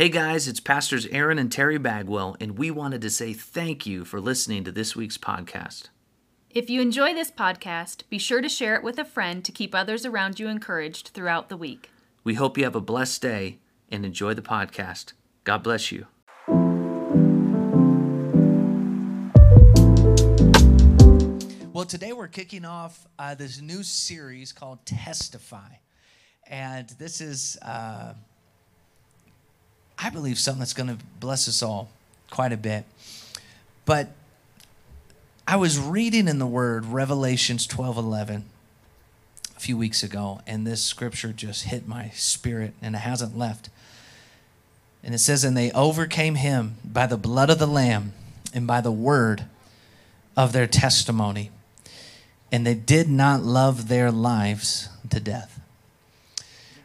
Hey guys, it's Pastors Aaron and Terry Bagwell, and we wanted to say thank you for listening to this week's podcast. If you enjoy this podcast, be sure to share it with a friend to keep others around you encouraged throughout the week. We hope you have a blessed day and enjoy the podcast. God bless you. Well, today we're kicking off uh, this new series called Testify. And this is, uh, I believe, something that's going to bless us all quite a bit. But I was reading in the Word Revelations 12 11 a few weeks ago, and this scripture just hit my spirit, and it hasn't left. And it says, And they overcame him by the blood of the Lamb and by the word of their testimony and they did not love their lives to death.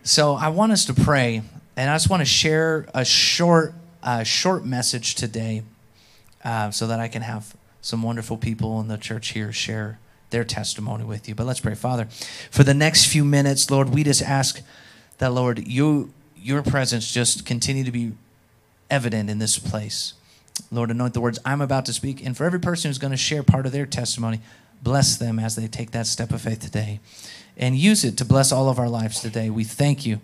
So I want us to pray, and I just want to share a short, uh, short message today, uh, so that I can have some wonderful people in the church here share their testimony with you. But let's pray, Father, for the next few minutes, Lord, we just ask that, Lord, you, your presence just continue to be evident in this place. Lord, anoint the words I'm about to speak, and for every person who's going to share part of their testimony, bless them as they take that step of faith today and use it to bless all of our lives today. We thank you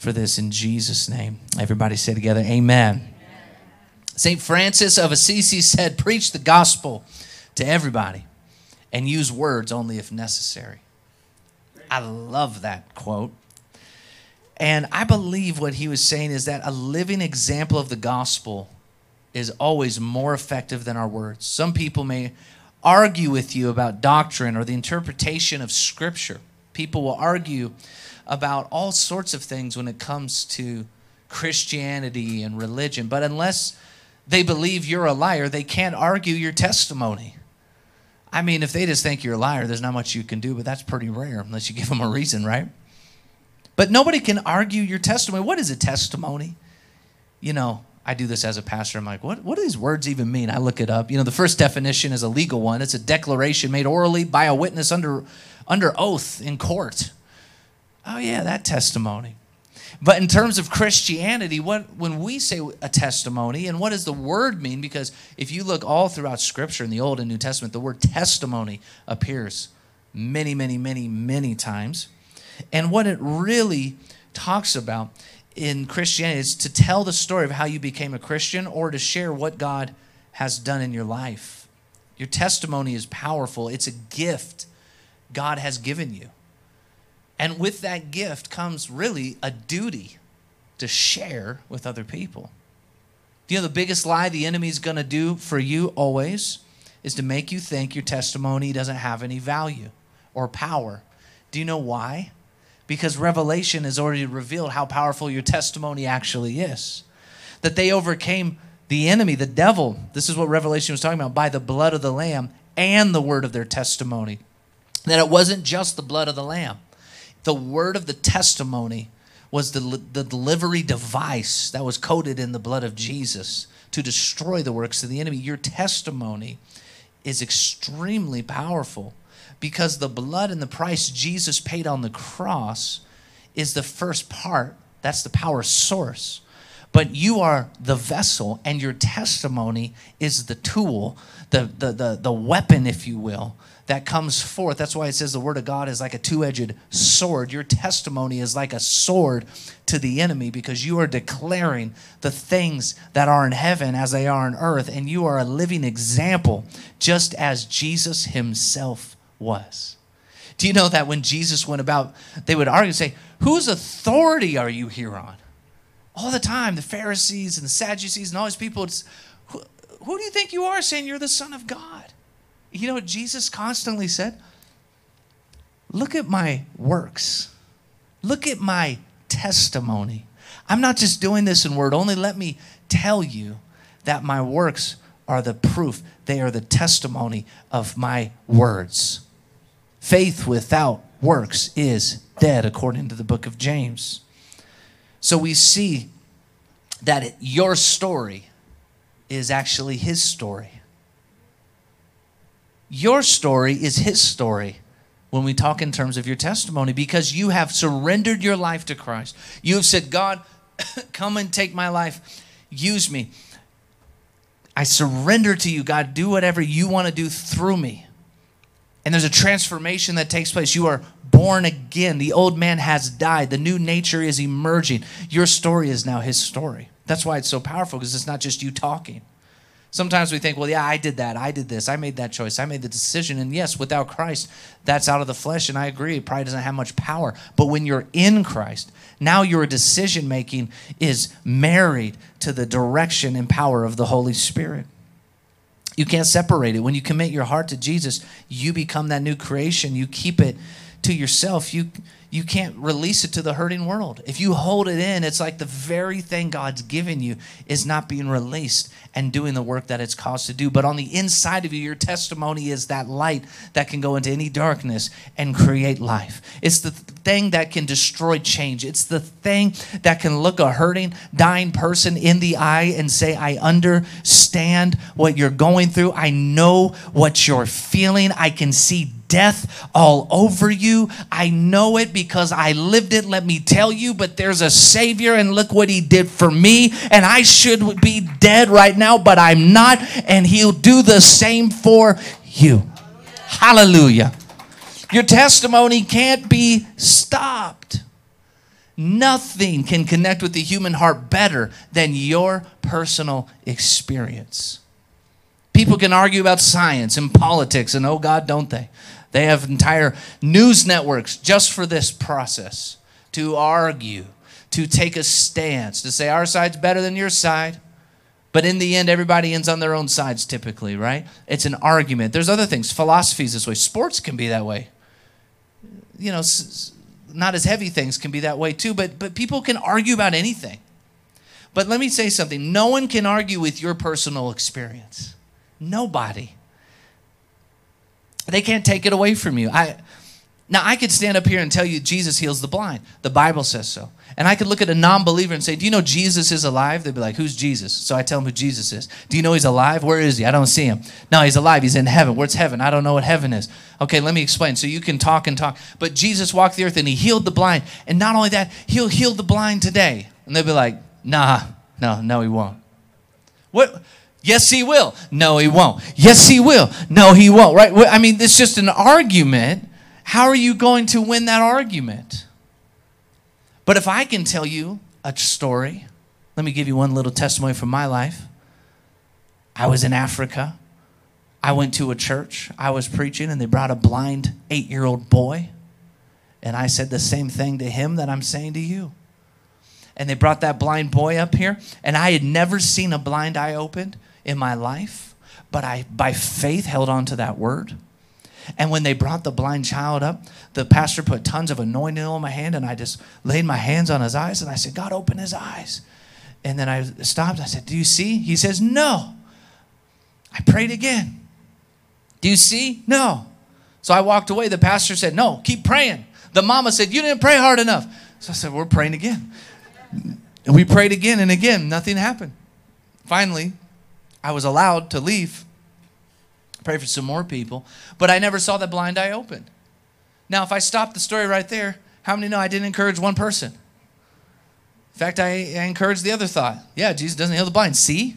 for this in Jesus' name. Everybody say together, Amen. St. Francis of Assisi said, Preach the gospel to everybody and use words only if necessary. I love that quote. And I believe what he was saying is that a living example of the gospel is always more effective than our words. Some people may argue with you about doctrine or the interpretation of Scripture. People will argue about all sorts of things when it comes to Christianity and religion. But unless they believe you're a liar, they can't argue your testimony. I mean, if they just think you're a liar, there's not much you can do, but that's pretty rare unless you give them a reason, right? But nobody can argue your testimony. What is a testimony? You know, I do this as a pastor. I'm like, what, what do these words even mean? I look it up. You know, the first definition is a legal one. It's a declaration made orally by a witness under, under oath in court. Oh, yeah, that testimony. But in terms of Christianity, what when we say a testimony, and what does the word mean? Because if you look all throughout Scripture in the Old and New Testament, the word testimony appears many, many, many, many times. And what it really talks about in Christianity is to tell the story of how you became a Christian or to share what God has done in your life. Your testimony is powerful, it's a gift God has given you. And with that gift comes really a duty to share with other people. Do you know the biggest lie the enemy is going to do for you always is to make you think your testimony doesn't have any value or power? Do you know why? because Revelation has already revealed how powerful your testimony actually is. That they overcame the enemy, the devil. This is what Revelation was talking about by the blood of the Lamb and the word of their testimony. That it wasn't just the blood of the Lamb, the word of the testimony was the, the delivery device that was coated in the blood of Jesus to destroy the works of the enemy. Your testimony is extremely powerful because the blood and the price Jesus paid on the cross is the first part. That's the power source. But you are the vessel, and your testimony is the tool, the, the, the, the weapon, if you will, that comes forth. That's why it says the word of God is like a two edged sword. Your testimony is like a sword to the enemy because you are declaring the things that are in heaven as they are on earth, and you are a living example, just as Jesus himself was. Do you know that when Jesus went about, they would argue and say, Whose authority are you here on? All the time, the Pharisees and the Sadducees and all these people, who, who do you think you are saying you're the Son of God? You know Jesus constantly said? Look at my works. Look at my testimony. I'm not just doing this in word only. Let me tell you that my works are the proof, they are the testimony of my words. Faith without works is dead, according to the book of James. So we see that your story is actually his story. Your story is his story when we talk in terms of your testimony because you have surrendered your life to Christ. You have said, God, Come and take my life. Use me. I surrender to you, God. Do whatever you want to do through me. And there's a transformation that takes place. You are born again. The old man has died. The new nature is emerging. Your story is now his story. That's why it's so powerful because it's not just you talking. Sometimes we think, well, yeah, I did that. I did this. I made that choice. I made the decision. And yes, without Christ, that's out of the flesh. And I agree, it probably doesn't have much power. But when you're in Christ, now your decision making is married to the direction and power of the Holy Spirit. You can't separate it. When you commit your heart to Jesus, you become that new creation. You keep it to yourself. You you can't release it to the hurting world. If you hold it in, it's like the very thing God's given you is not being released and doing the work that it's caused to do. But on the inside of you, your testimony is that light that can go into any darkness and create life. It's the thing that can destroy change. It's the thing that can look a hurting, dying person in the eye and say, I understand what you're going through. I know what you're feeling. I can see death all over you. I know it because I lived it, let me tell you, but there's a Savior, and look what He did for me. And I should be dead right now, but I'm not, and He'll do the same for you. Hallelujah. Your testimony can't be stopped. Nothing can connect with the human heart better than your personal experience. People can argue about science and politics, and oh God, don't they? They have entire news networks just for this process to argue, to take a stance, to say our side's better than your side. But in the end, everybody ends on their own sides typically, right? It's an argument. There's other things. Philosophies this way. Sports can be that way. You know, not as heavy things can be that way too, but, but people can argue about anything. But let me say something no one can argue with your personal experience. Nobody. They can't take it away from you. I now I could stand up here and tell you Jesus heals the blind. The Bible says so. And I could look at a non-believer and say, "Do you know Jesus is alive?" They'd be like, "Who's Jesus?" So I tell them who Jesus is. "Do you know he's alive? Where is he? I don't see him." No, he's alive. He's in heaven. Where's heaven? I don't know what heaven is. Okay, let me explain. So you can talk and talk. But Jesus walked the earth and he healed the blind. And not only that, he'll heal the blind today. And they'll be like, "Nah, no, no, he won't." What Yes, he will. No, he won't. Yes, he will. No, he won't. Right? I mean, it's just an argument. How are you going to win that argument? But if I can tell you a story, let me give you one little testimony from my life. I was in Africa. I went to a church. I was preaching, and they brought a blind eight year old boy. And I said the same thing to him that I'm saying to you. And they brought that blind boy up here, and I had never seen a blind eye opened in my life, but I, by faith, held on to that word. And when they brought the blind child up, the pastor put tons of anointing on my hand, and I just laid my hands on his eyes, and I said, God, open his eyes. And then I stopped. I said, Do you see? He says, No. I prayed again. Do you see? No. So I walked away. The pastor said, No, keep praying. The mama said, You didn't pray hard enough. So I said, We're praying again. And we prayed again and again. Nothing happened. Finally, I was allowed to leave, pray for some more people, but I never saw that blind eye open. Now, if I stop the story right there, how many know I didn't encourage one person? In fact, I, I encouraged the other thought. Yeah, Jesus doesn't heal the blind. See?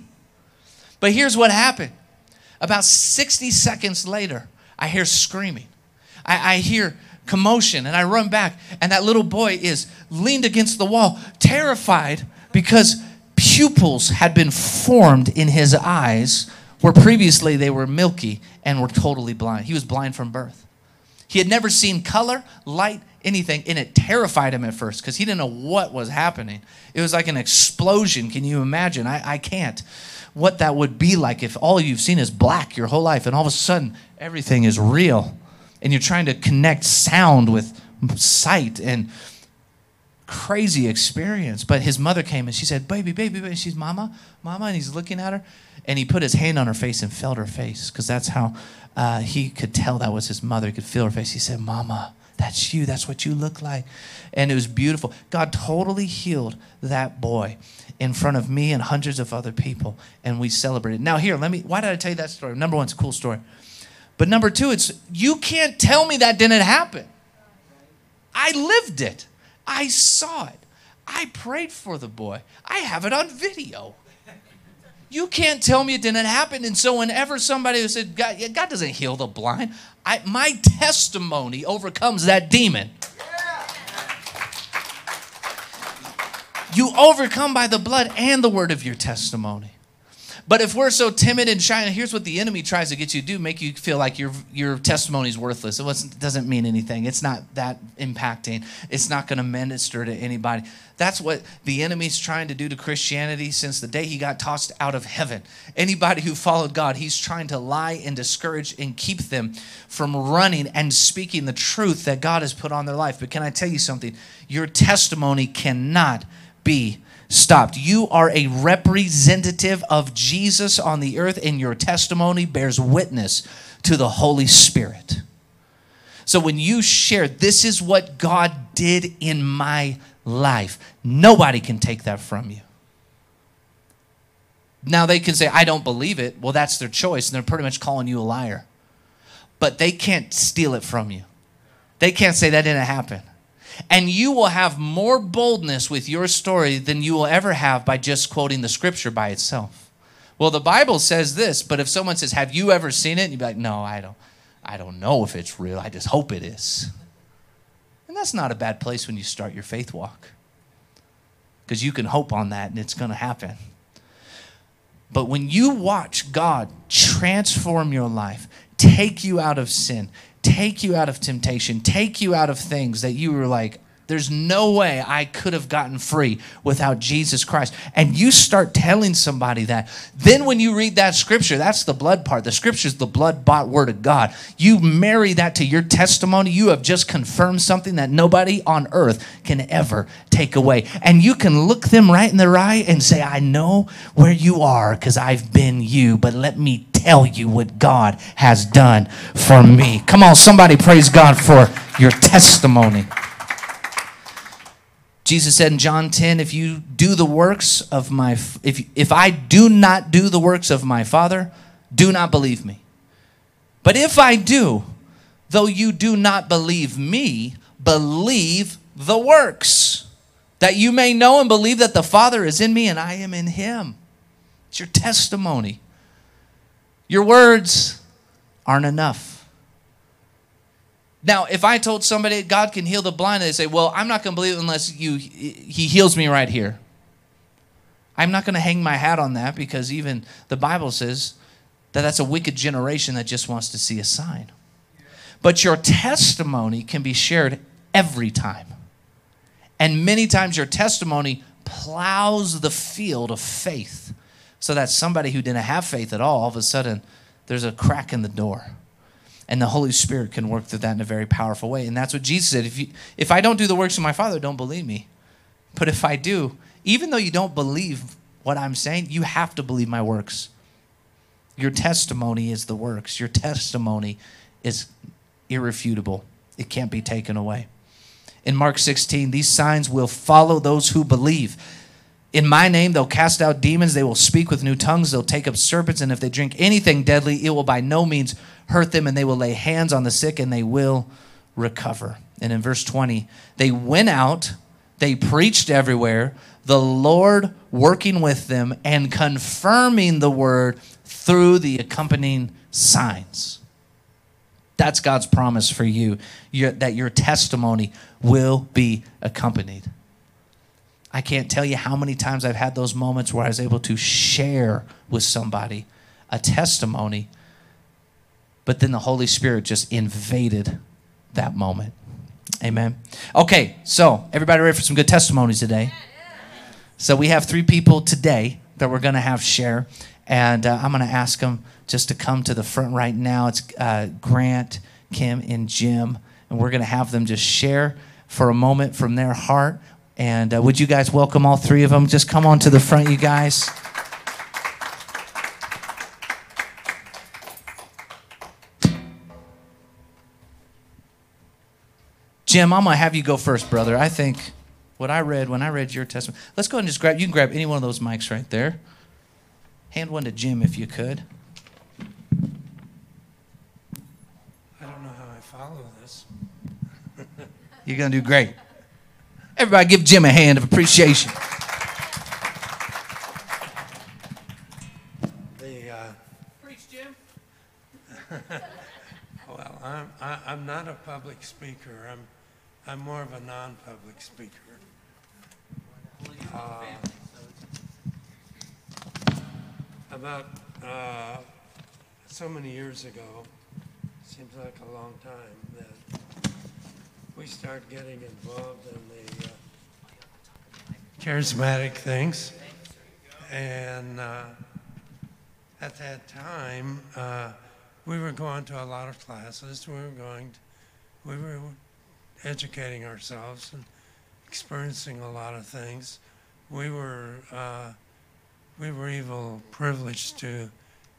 But here's what happened. About 60 seconds later, I hear screaming. I, I hear commotion and I run back, and that little boy is leaned against the wall, terrified because pupils had been formed in his eyes where previously they were milky and were totally blind. He was blind from birth. He had never seen color, light, anything, and it terrified him at first because he didn't know what was happening. It was like an explosion. Can you imagine? I, I can't. What that would be like if all you've seen is black your whole life and all of a sudden everything is real and you're trying to connect sound with sight and crazy experience. But his mother came and she said, Baby, baby, baby. She's Mama, Mama. And he's looking at her. And he put his hand on her face and felt her face because that's how uh, he could tell that was his mother. He could feel her face. He said, Mama, that's you. That's what you look like. And it was beautiful. God totally healed that boy in front of me and hundreds of other people. And we celebrated. Now, here, let me, why did I tell you that story? Number one, it's a cool story. But number two, it's, you can't tell me that didn't happen. I lived it. I saw it. I prayed for the boy. I have it on video. You can't tell me it didn't happen. And so whenever somebody said, God, God doesn't heal the blind, I, my testimony overcomes that demon. You overcome by the blood and the word of your testimony. But if we're so timid and shy, and here's what the enemy tries to get you to do: make you feel like your your testimony is worthless. It doesn't mean anything. It's not that impacting. It's not going to minister to anybody. That's what the enemy's trying to do to Christianity since the day he got tossed out of heaven. Anybody who followed God, he's trying to lie and discourage and keep them from running and speaking the truth that God has put on their life. But can I tell you something? Your testimony cannot be stopped. You are a representative of Jesus on the earth, and your testimony bears witness to the Holy Spirit. So when you share, this is what God did in my life, nobody can take that from you. Now they can say, I don't believe it. Well, that's their choice, and they're pretty much calling you a liar. But they can't steal it from you. They can't say that didn't happen. And you will have more boldness with your story than you will ever have by just quoting the scripture by itself. Well, the Bible says this, but if someone says, Have you ever seen it? And you'd be like, No, I don't. I don't know if it's real. I just hope it is. And that's not a bad place when you start your faith walk. Because you can hope on that and it's going to happen. But when you watch God transform your life, take you out of sin, take you out of temptation, take you out of things that you were like, there's no way I could have gotten free without Jesus Christ. And you start telling somebody that. Then, when you read that scripture, that's the blood part. The scripture is the blood bought word of God. You marry that to your testimony. You have just confirmed something that nobody on earth can ever take away. And you can look them right in the eye and say, I know where you are because I've been you, but let me tell you what God has done for me. Come on, somebody praise God for your testimony. Jesus said in John 10, if you do the works of my if if I do not do the works of my Father, do not believe me. But if I do, though you do not believe me, believe the works, that you may know and believe that the Father is in me and I am in him. It's your testimony. Your words aren't enough. Now, if I told somebody God can heal the blind, they say, "Well, I'm not going to believe it unless you he heals me right here." I'm not going to hang my hat on that because even the Bible says that that's a wicked generation that just wants to see a sign. But your testimony can be shared every time. And many times your testimony plows the field of faith so that somebody who didn't have faith at all, all of a sudden, there's a crack in the door. And the Holy Spirit can work through that in a very powerful way. And that's what Jesus said. If, you, if I don't do the works of my Father, don't believe me. But if I do, even though you don't believe what I'm saying, you have to believe my works. Your testimony is the works. Your testimony is irrefutable. It can't be taken away. In Mark 16, these signs will follow those who believe. In my name, they'll cast out demons. They will speak with new tongues. They'll take up serpents. And if they drink anything deadly, it will by no means hurt them. And they will lay hands on the sick and they will recover. And in verse 20, they went out, they preached everywhere, the Lord working with them and confirming the word through the accompanying signs. That's God's promise for you, that your testimony will be accompanied. I can't tell you how many times I've had those moments where I was able to share with somebody a testimony, but then the Holy Spirit just invaded that moment. Amen. Okay, so everybody ready for some good testimonies today? So we have three people today that we're going to have share, and uh, I'm going to ask them just to come to the front right now. It's uh, Grant, Kim, and Jim, and we're going to have them just share for a moment from their heart and uh, would you guys welcome all three of them? Just come on to the front, you guys. Jim, I'm gonna have you go first, brother. I think what I read when I read your testimony. Let's go ahead and just grab. You can grab any one of those mics right there. Hand one to Jim if you could. I don't know how I follow this. You're gonna do great. Everybody give Jim a hand of appreciation. The, uh, Preach, Jim. well, I'm, I, I'm not a public speaker. I'm, I'm more of a non-public speaker. Uh, About, uh, so many years ago, seems like a long time, that we start getting involved in the uh, charismatic things. And, uh, at that time, uh, we were going to a lot of classes. We were going, to, we were educating ourselves and experiencing a lot of things. We were, uh, we were even privileged to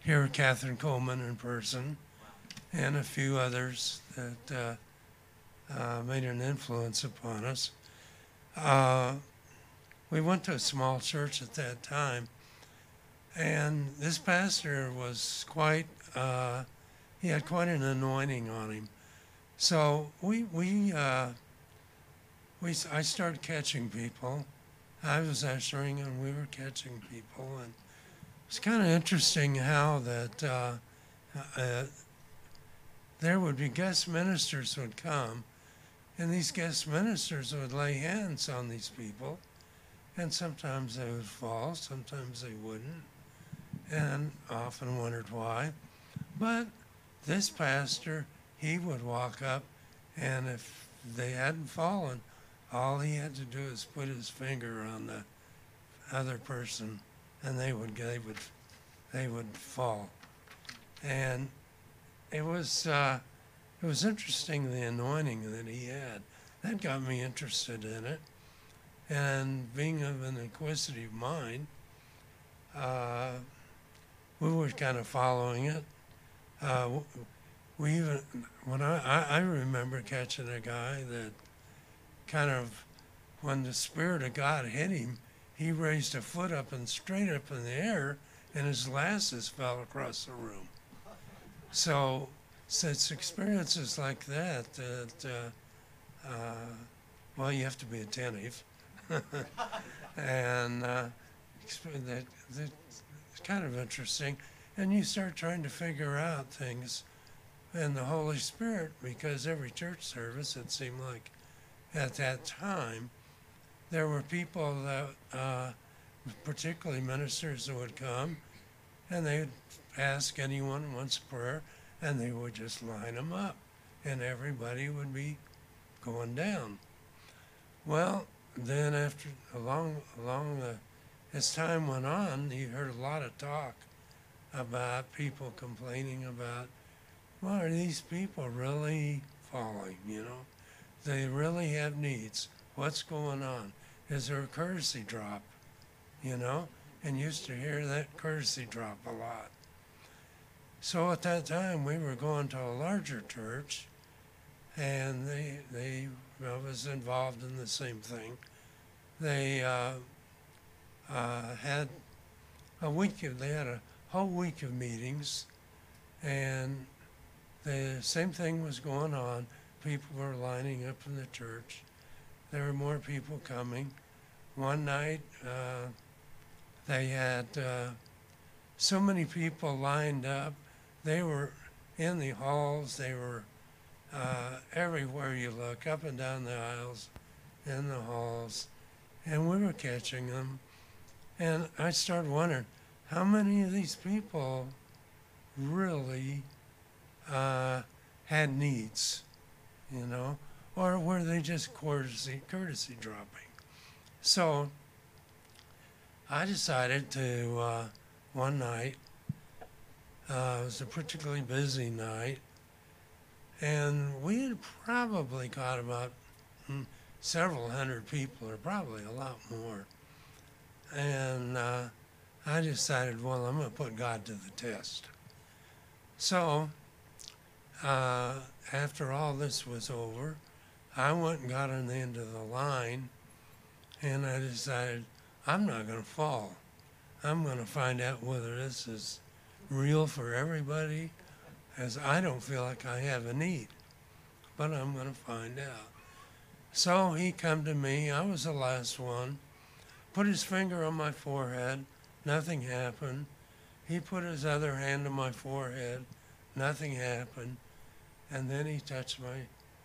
hear Kathryn Kuhlman in person and a few others that uh, made an influence upon us. Uh, we went to a small church at that time and this pastor was quite, uh, he had quite an anointing on him. So we, we, uh, we, I started catching people. I was ushering and we were catching people. And it's kind of interesting how that uh, uh, there would be guest ministers would come and these guest ministers would lay hands on these people. And sometimes they would fall, sometimes they wouldn't and often wondered why. But this pastor, he would walk up, and if they hadn't fallen, all he had to do is put his finger on the other person, and they would they would they would fall. And it was uh, it was interesting the anointing that he had. That got me interested in it, and being of an inquisitive mind. Uh, we were kind of following it. Uh, we even, when I, I, I remember catching a guy that kind of, when the Spirit of God hit him, he raised a foot up and straight up in the air, and his glasses fell across the room. So, so it's experiences like that that, uh, uh, well, you have to be attentive. and uh, that, that kind of interesting. And you start trying to figure out things in the Holy Spirit because every church service, it seemed like at that time, there were people that, uh, particularly ministers, that would come and they'd ask anyone once a prayer and they would just line them up and everybody would be going down. Well, then after along along the as time went on, you heard a lot of talk about people complaining about, well, are these people really falling? You know, they really have needs. What's going on? Is there a courtesy drop? You know, and used to hear that courtesy drop a lot. So at that time, we were going to a larger church, and they they I was involved in the same thing. They uh, uh, had a week of, they had a whole week of meetings and the same thing was going on. People were lining up in the church. There were more people coming. One night, uh, they had uh, so many people lined up. They were in the halls. They were uh, everywhere you look, up and down the aisles, in the halls, and we were catching them. And I started wondering how many of these people really uh, had needs, you know, or were they just courtesy, courtesy dropping? So I decided to, uh, one night, uh, it was a particularly busy night, and we had probably caught about hmm, several hundred people, or probably a lot more. And uh, I decided, well, I'm going to put God to the test. So uh, after all this was over, I went and got on the end of the line, and I decided I'm not going to fall. I'm going to find out whether this is real for everybody, as I don't feel like I have a need, but I'm going to find out. So he come to me. I was the last one. Put his finger on my forehead. Nothing happened. He put his other hand on my forehead. Nothing happened. And then he touched my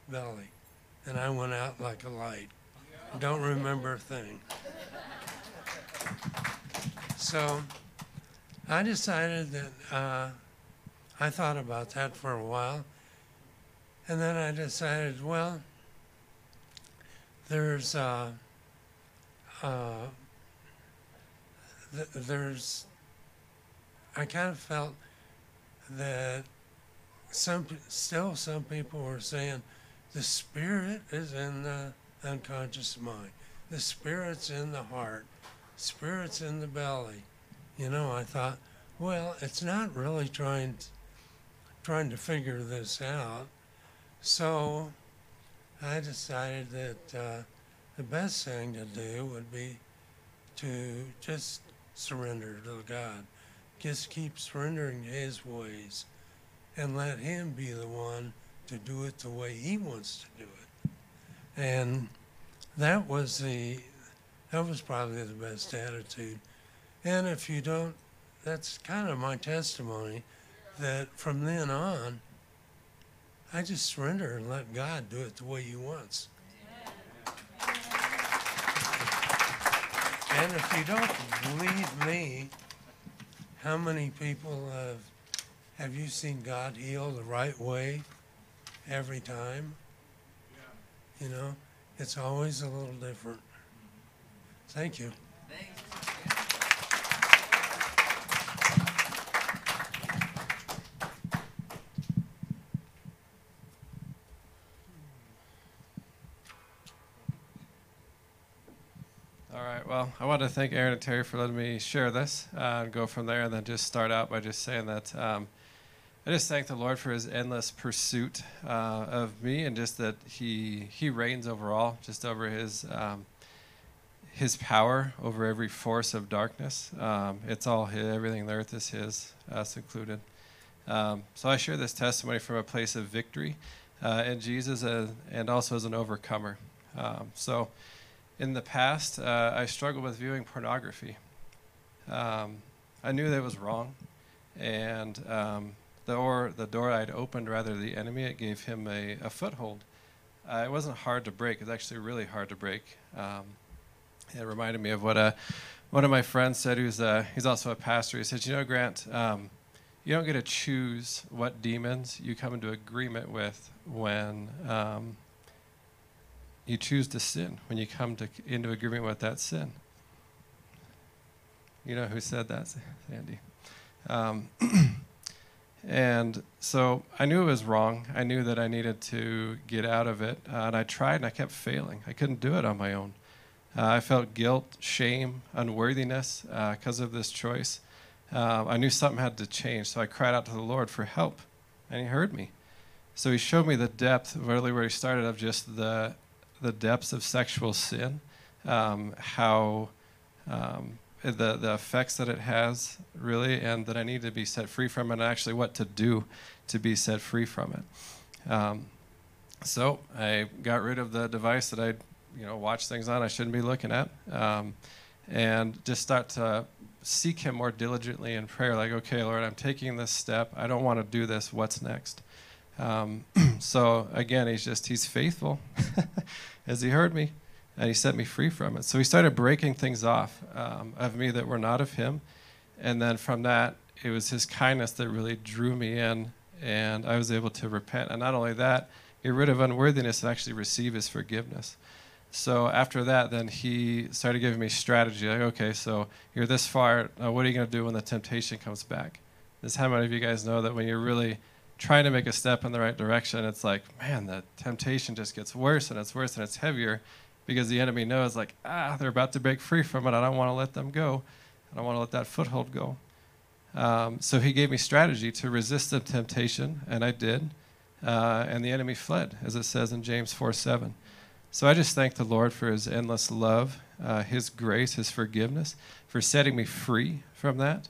belly. And I went out like a light. Don't remember a thing. So I decided that uh, I thought about that for a while. And then I decided, well, there's uh, uh, th- there's I kind of felt that some still some people were saying the spirit is in the unconscious mind, the spirit's in the heart, spirit's in the belly. You know, I thought, well, it's not really trying to, trying to figure this out. So I decided that uh, the best thing to do would be to just surrender to God. Just keep surrendering to His ways and let Him be the one to do it the way He wants to do it. And that was the that was probably the best attitude. And if you don't, that's kind of my testimony that from then on, I just surrender and let God do it the way He wants. And if you don't believe me, how many people have have you seen God heal the right way every time? You know, it's always a little different. Thank you. All right. Well, I want to thank Aaron and Terry for letting me share this uh, and go from there. And then just start out by just saying that um, I just thank the Lord for His endless pursuit uh, of me, and just that He He reigns over all, just over His um, His power over every force of darkness. Um, it's all His. Everything on earth is His, us included. Um, so I share this testimony from a place of victory uh, in Jesus, uh, and also as an overcomer. Um, so in the past, uh, I struggled with viewing pornography. Um, I knew that it was wrong, and um, the door the door I'd opened, rather the enemy, it gave him a, a foothold. Uh, it wasn't hard to break. It was actually really hard to break. Um, it reminded me of what a, one of my friends said. Who's a, he's also a pastor. He said, "You know, Grant, um, you don't get to choose what demons you come into agreement with when." Um, you choose to sin when you come to, into agreement with that sin. You know who said that, Sandy? Um, and so I knew it was wrong. I knew that I needed to get out of it. Uh, and I tried and I kept failing. I couldn't do it on my own. Uh, I felt guilt, shame, unworthiness because uh, of this choice. Uh, I knew something had to change. So I cried out to the Lord for help, and He heard me. So He showed me the depth, of really where He started, of just the the depths of sexual sin, um, how um, the the effects that it has really, and that I need to be set free from and actually what to do to be set free from it. Um, so I got rid of the device that I, you know, watch things on I shouldn't be looking at, um, and just start to seek Him more diligently in prayer. Like, okay, Lord, I'm taking this step. I don't want to do this. What's next? Um, so again, he's just he's faithful, as he heard me, and he set me free from it. So he started breaking things off um, of me that were not of him, and then from that, it was his kindness that really drew me in, and I was able to repent. And not only that, get rid of unworthiness and actually receive his forgiveness. So after that, then he started giving me strategy. Like, okay, so you're this far. Uh, what are you going to do when the temptation comes back? This how many of you guys know that when you're really trying to make a step in the right direction, it's like, man, the temptation just gets worse and it's worse and it's heavier because the enemy knows, like, ah, they're about to break free from it. I don't want to let them go. I don't want to let that foothold go. Um, so he gave me strategy to resist the temptation, and I did. Uh, and the enemy fled, as it says in James 4 7. So I just thank the Lord for his endless love, uh, his grace, his forgiveness, for setting me free from that.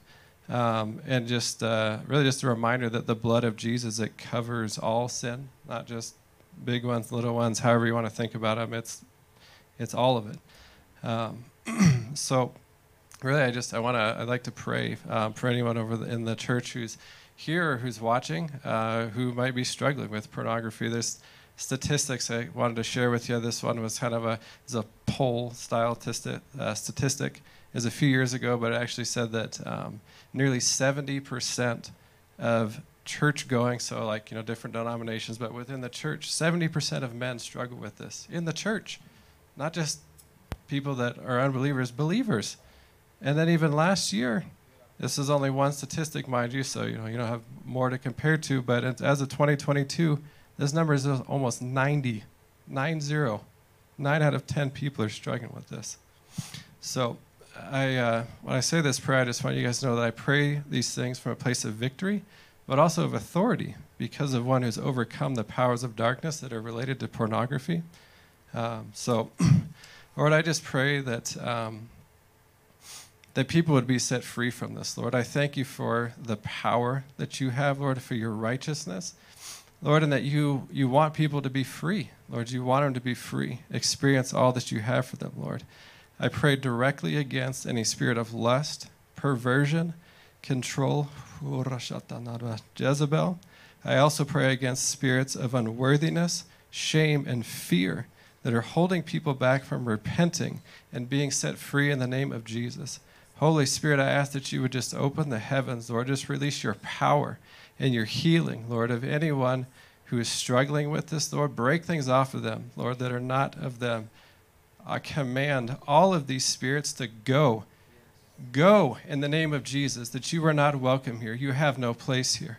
Um, and just uh, really just a reminder that the blood of Jesus it covers all sin, not just big ones, little ones, however you want to think about them. It's it's all of it. Um, so really, I just I want to I'd like to pray um, for anyone over the, in the church who's here or who's watching uh, who might be struggling with pornography. There's statistics I wanted to share with you. This one was kind of a is a poll style statistic. Uh, statistic is a few years ago, but it actually said that um, nearly 70 percent of church going, so like you know different denominations, but within the church, 70 percent of men struggle with this in the church, not just people that are unbelievers, believers. And then even last year, this is only one statistic, mind you, so you know you don't have more to compare to. But as of 2022, this number is almost 90, nine zero, nine out of 10 people are struggling with this. So I, uh, when I say this prayer, I just want you guys to know that I pray these things from a place of victory, but also of authority, because of one who's overcome the powers of darkness that are related to pornography. Um, so, Lord, I just pray that um, that people would be set free from this, Lord. I thank you for the power that you have, Lord, for your righteousness. Lord, and that you, you want people to be free. Lord, you want them to be free, experience all that you have for them, Lord. I pray directly against any spirit of lust, perversion, control, Jezebel. I also pray against spirits of unworthiness, shame, and fear that are holding people back from repenting and being set free in the name of Jesus. Holy Spirit, I ask that you would just open the heavens, Lord, just release your power and your healing, Lord, of anyone who is struggling with this, Lord. Break things off of them, Lord, that are not of them. I command all of these spirits to go. Go in the name of Jesus, that you are not welcome here. You have no place here.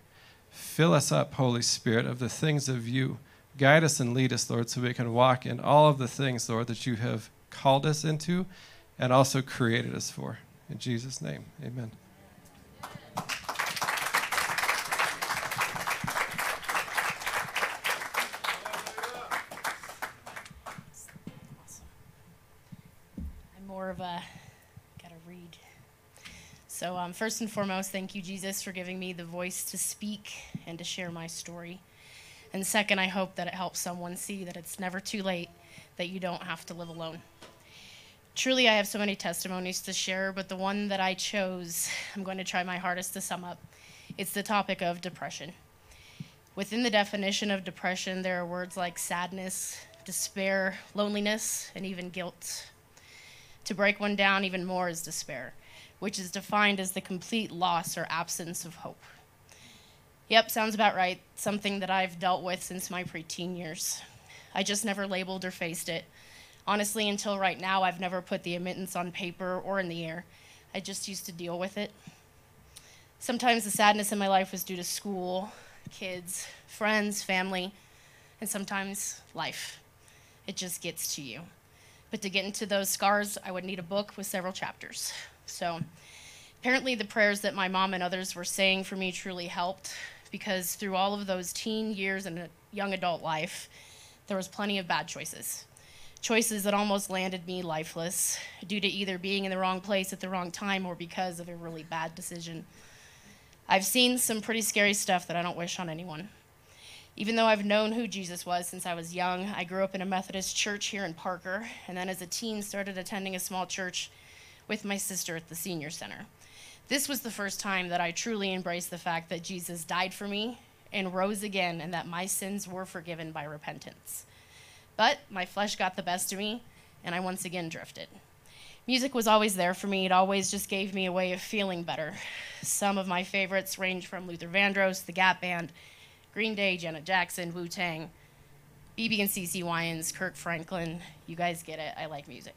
Fill us up, Holy Spirit, of the things of you. Guide us and lead us, Lord, so we can walk in all of the things, Lord, that you have called us into and also created us for. In Jesus' name, amen. more of a gotta read. So, um, first and foremost, thank you, Jesus, for giving me the voice to speak and to share my story. And second, I hope that it helps someone see that it's never too late, that you don't have to live alone. Truly, I have so many testimonies to share, but the one that I chose, I'm going to try my hardest to sum up. It's the topic of depression. Within the definition of depression, there are words like sadness, despair, loneliness, and even guilt. To break one down even more is despair, which is defined as the complete loss or absence of hope. Yep, sounds about right. Something that I've dealt with since my preteen years. I just never labeled or faced it. Honestly, until right now, I've never put the admittance on paper or in the air. I just used to deal with it. Sometimes the sadness in my life was due to school, kids, friends, family, and sometimes life. It just gets to you. But to get into those scars, I would need a book with several chapters. So apparently, the prayers that my mom and others were saying for me truly helped because through all of those teen years and young adult life, there was plenty of bad choices. Choices that almost landed me lifeless due to either being in the wrong place at the wrong time or because of a really bad decision. I've seen some pretty scary stuff that I don't wish on anyone. Even though I've known who Jesus was since I was young, I grew up in a Methodist church here in Parker, and then as a teen started attending a small church with my sister at the senior center. This was the first time that I truly embraced the fact that Jesus died for me and rose again, and that my sins were forgiven by repentance. But my flesh got the best of me, and I once again drifted. Music was always there for me. It always just gave me a way of feeling better. Some of my favorites range from Luther Vandross, the Gap Band, Green Day, Janet Jackson, Wu Tang, BeBe and CeCe Winans, Kirk Franklin. You guys get it. I like music.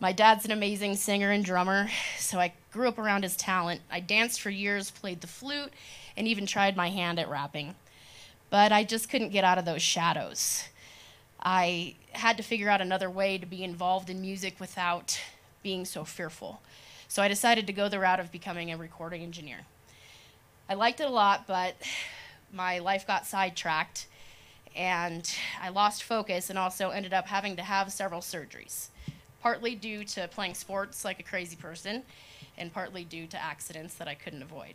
My dad's an amazing singer and drummer, so I grew up around his talent. I danced for years, played the flute, and even tried my hand at rapping. But I just couldn't get out of those shadows. I had to figure out another way to be involved in music without being so fearful. So I decided to go the route of becoming a recording engineer. I liked it a lot, but my life got sidetracked and I lost focus and also ended up having to have several surgeries, partly due to playing sports like a crazy person and partly due to accidents that I couldn't avoid.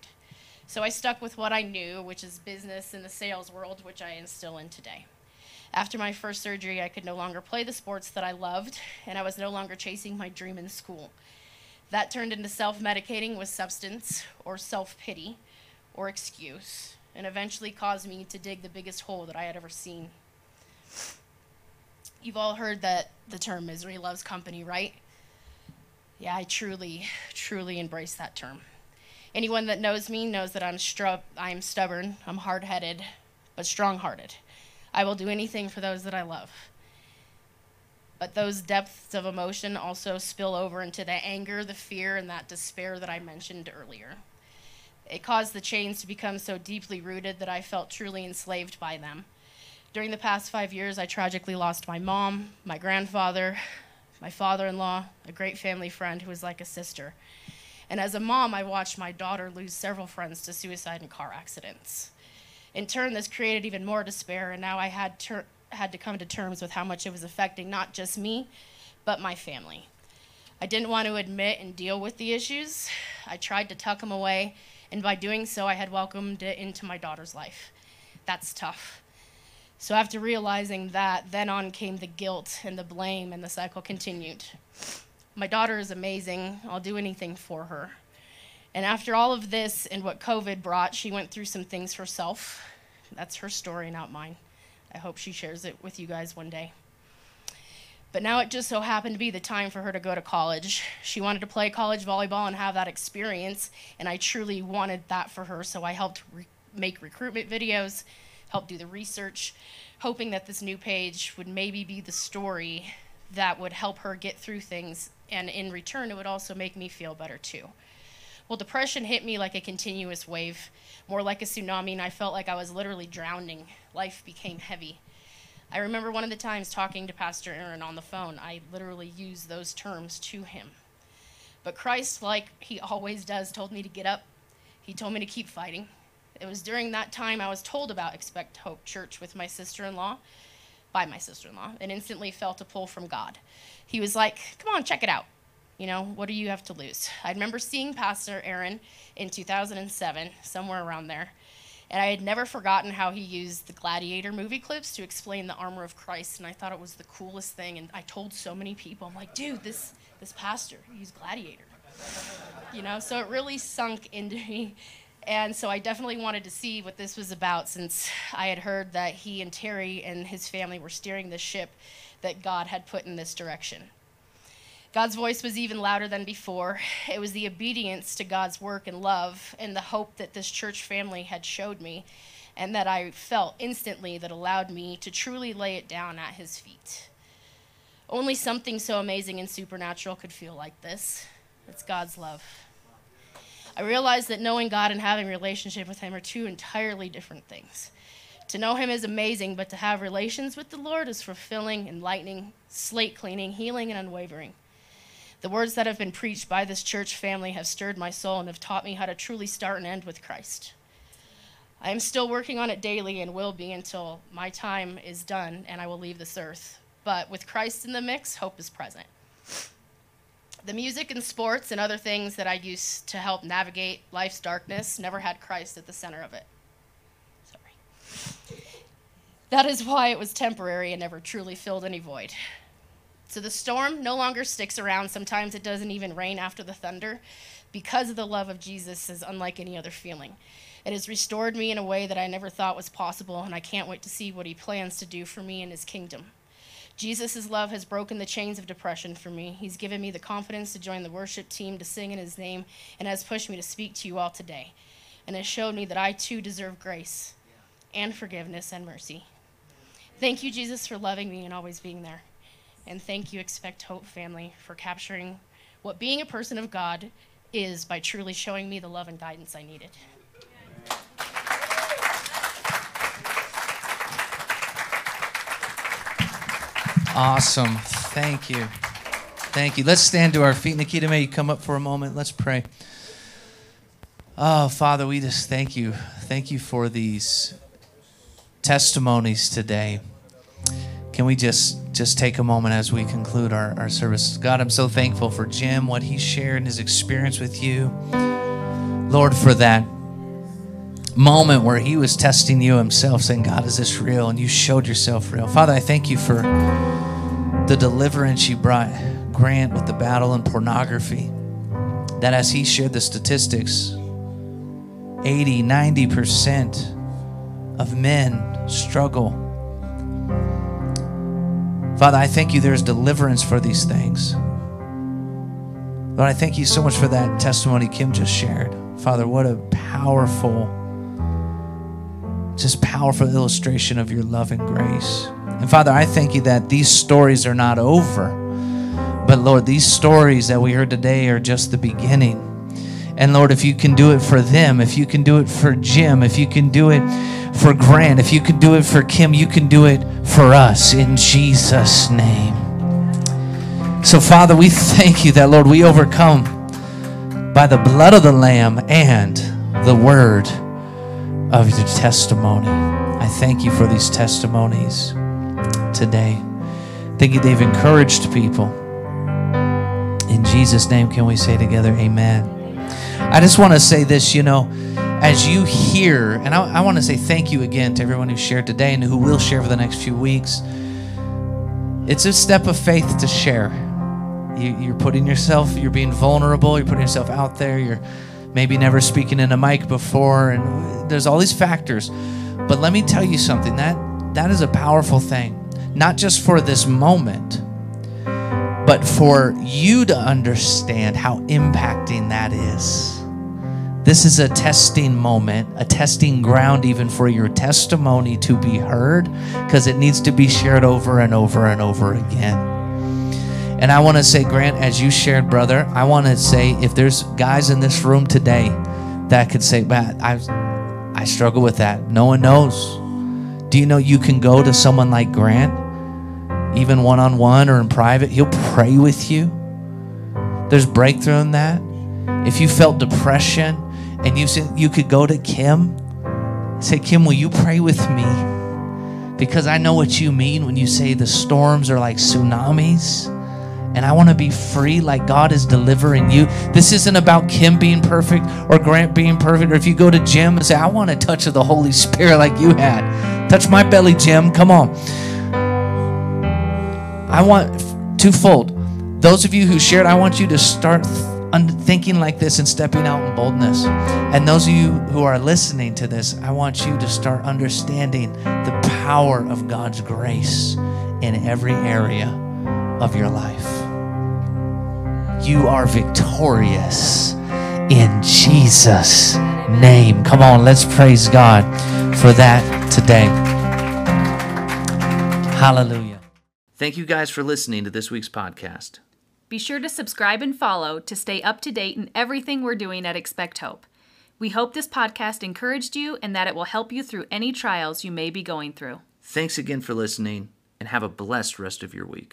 So I stuck with what I knew, which is business in the sales world, which I am still in today. After my first surgery, I could no longer play the sports that I loved, and I was no longer chasing my dream in school. That turned into self medicating with substance, or self pity, or excuse, and eventually caused me to dig the biggest hole that I had ever seen. You've all heard that the term misery loves company, right? Yeah, I truly, truly embrace that term. Anyone that knows me knows that I'm, stru- I'm stubborn, I'm hard headed, but strong hearted. I will do anything for those that I love. But those depths of emotion also spill over into the anger, the fear, and that despair that I mentioned earlier. It caused the chains to become so deeply rooted that I felt truly enslaved by them. During the past five years, I tragically lost my mom, my grandfather, my father in law, a great family friend who was like a sister. And as a mom, I watched my daughter lose several friends to suicide and car accidents. In turn, this created even more despair, and now I had, ter- had to come to terms with how much it was affecting not just me, but my family. I didn't want to admit and deal with the issues. I tried to tuck them away, and by doing so, I had welcomed it into my daughter's life. That's tough. So after realizing that, then on came the guilt and the blame, and the cycle continued. My daughter is amazing. I'll do anything for her. And after all of this and what COVID brought, she went through some things herself. That's her story, not mine. I hope she shares it with you guys one day. But now it just so happened to be the time for her to go to college. She wanted to play college volleyball and have that experience, and I truly wanted that for her, so I helped re- make recruitment videos, help do the research, hoping that this new page would maybe be the story that would help her get through things. And in return, it would also make me feel better too. Well, depression hit me like a continuous wave, more like a tsunami, and I felt like I was literally drowning. Life became heavy. I remember one of the times talking to Pastor Aaron on the phone, I literally used those terms to him. But Christ, like he always does, told me to get up. He told me to keep fighting. It was during that time I was told about Expect Hope Church with my sister in law, by my sister in law, and instantly felt a pull from God. He was like, Come on, check it out. You know, what do you have to lose? I remember seeing Pastor Aaron in 2007, somewhere around there, and I had never forgotten how he used the Gladiator movie clips to explain the armor of Christ, and I thought it was the coolest thing. And I told so many people, I'm like, dude, this this pastor, he's Gladiator. You know, so it really sunk into me and so I definitely wanted to see what this was about since I had heard that he and Terry and his family were steering the ship that God had put in this direction. God's voice was even louder than before. It was the obedience to God's work and love and the hope that this church family had showed me and that I felt instantly that allowed me to truly lay it down at his feet. Only something so amazing and supernatural could feel like this. It's God's love. I realized that knowing God and having relationship with Him are two entirely different things. To know Him is amazing, but to have relations with the Lord is fulfilling, enlightening, slate cleaning, healing, and unwavering. The words that have been preached by this church family have stirred my soul and have taught me how to truly start and end with Christ. I am still working on it daily and will be until my time is done and I will leave this earth. But with Christ in the mix, hope is present the music and sports and other things that I used to help navigate life's darkness never had Christ at the center of it. Sorry. That is why it was temporary and never truly filled any void. So the storm no longer sticks around. Sometimes it doesn't even rain after the thunder because of the love of Jesus is unlike any other feeling. It has restored me in a way that I never thought was possible, and I can't wait to see what he plans to do for me in his kingdom. Jesus' love has broken the chains of depression for me. He's given me the confidence to join the worship team, to sing in His name, and has pushed me to speak to you all today. And has showed me that I too deserve grace and forgiveness and mercy. Thank you, Jesus, for loving me and always being there. And thank you, Expect Hope family, for capturing what being a person of God is by truly showing me the love and guidance I needed. Awesome. Thank you. Thank you. Let's stand to our feet. Nikita, may you come up for a moment? Let's pray. Oh, Father, we just thank you. Thank you for these testimonies today. Can we just just take a moment as we conclude our, our service? God, I'm so thankful for Jim, what he shared in his experience with you. Lord, for that moment where he was testing you himself, saying, God, is this real? And you showed yourself real. Father, I thank you for the deliverance you brought Grant with the battle in pornography. That as he shared the statistics, 80, 90% of men struggle. Father, I thank you there's deliverance for these things. Lord, I thank you so much for that testimony Kim just shared. Father, what a powerful, just powerful illustration of your love and grace. And Father, I thank you that these stories are not over. But Lord, these stories that we heard today are just the beginning. And Lord, if you can do it for them, if you can do it for Jim, if you can do it for Grant, if you can do it for Kim, you can do it for us in Jesus' name. So, Father, we thank you that, Lord, we overcome by the blood of the Lamb and the word of your testimony. I thank you for these testimonies today. Thank you, they've encouraged people. In Jesus' name, can we say together, Amen? I just want to say this, you know, as you hear, and I, I want to say thank you again to everyone who shared today and who will share for the next few weeks. It's a step of faith to share. You, you're putting yourself, you're being vulnerable, you're putting yourself out there, you're maybe never speaking in a mic before, and there's all these factors. But let me tell you something that that is a powerful thing, not just for this moment, but for you to understand how impacting that is. This is a testing moment, a testing ground even for your testimony to be heard, because it needs to be shared over and over and over again. And I want to say, Grant, as you shared, brother, I want to say if there's guys in this room today that could say, man, I, I struggle with that. No one knows. Do you know you can go to someone like Grant, even one on one or in private? He'll pray with you. There's breakthrough in that. If you felt depression and you said you could go to Kim, say, Kim, will you pray with me? Because I know what you mean when you say the storms are like tsunamis and I want to be free like God is delivering you. This isn't about Kim being perfect or Grant being perfect, or if you go to Jim and say, I want a touch of the Holy Spirit like you had. Touch my belly, Jim. Come on. I want twofold. Those of you who shared, I want you to start thinking like this and stepping out in boldness. And those of you who are listening to this, I want you to start understanding the power of God's grace in every area of your life. You are victorious in Jesus' name. Come on, let's praise God for that today. Hallelujah. Thank you guys for listening to this week's podcast. Be sure to subscribe and follow to stay up to date in everything we're doing at Expect Hope. We hope this podcast encouraged you and that it will help you through any trials you may be going through. Thanks again for listening and have a blessed rest of your week.